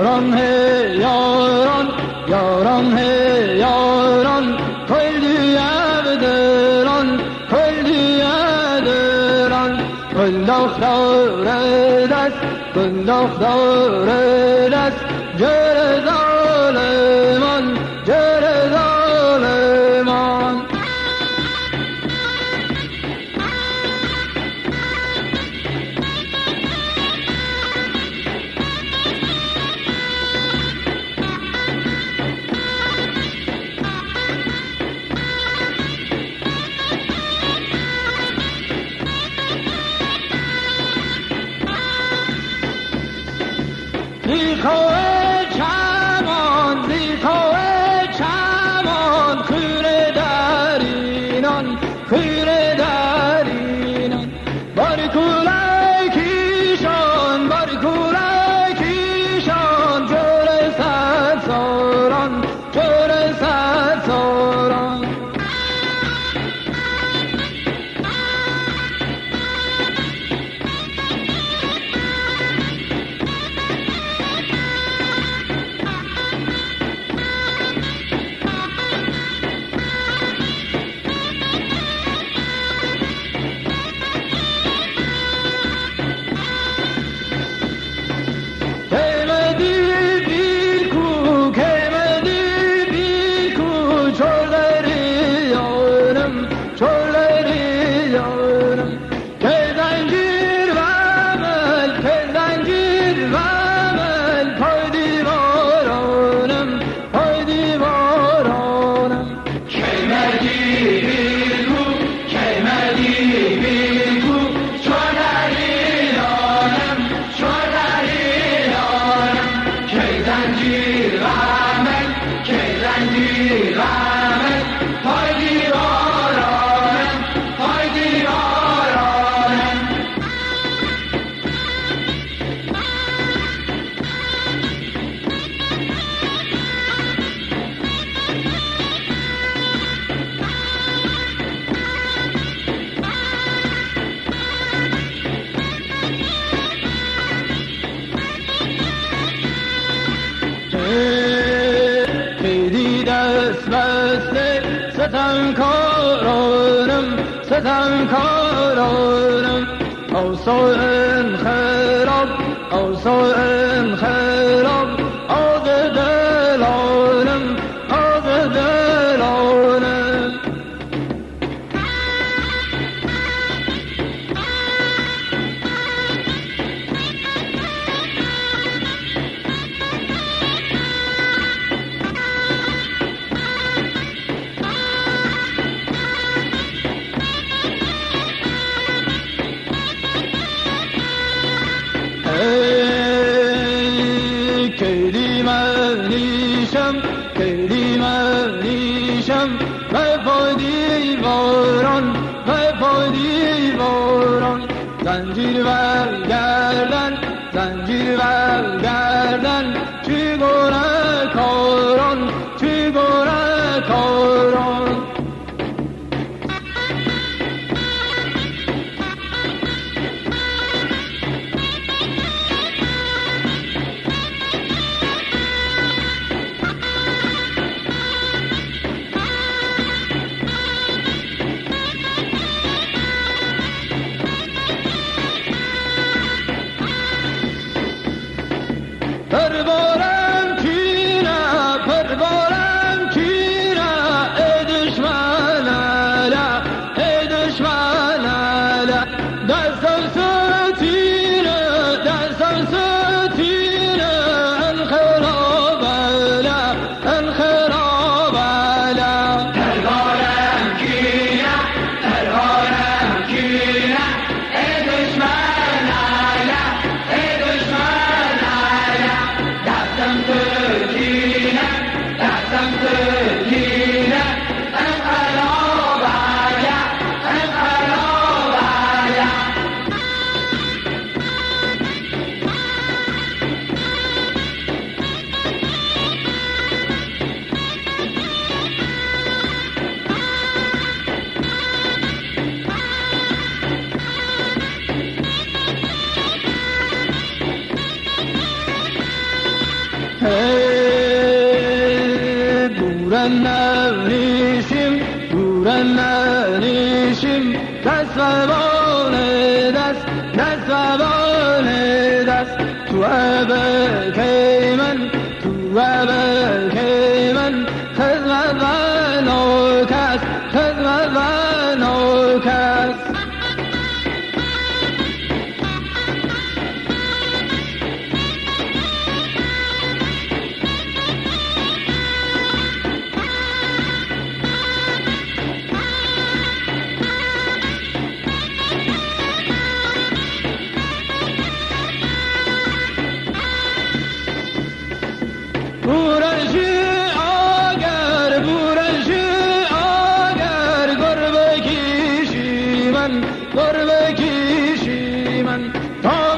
یاران هی یاران یاران هی یاران کلی دلان کلی دلان کل دختر دست کل دختر دست 以后。ستم کارانم ستم کارانم اوسان خراب اوسان خراب. کلیمانیشم وفای دیواران وفای دیواران زنجیر و گردن زنجیر و Hey Duran navnişim Duran navnişim Ders vabone ders? Ders vabone ders? Tu ebel keymen Tu ebel keymen woman. Talk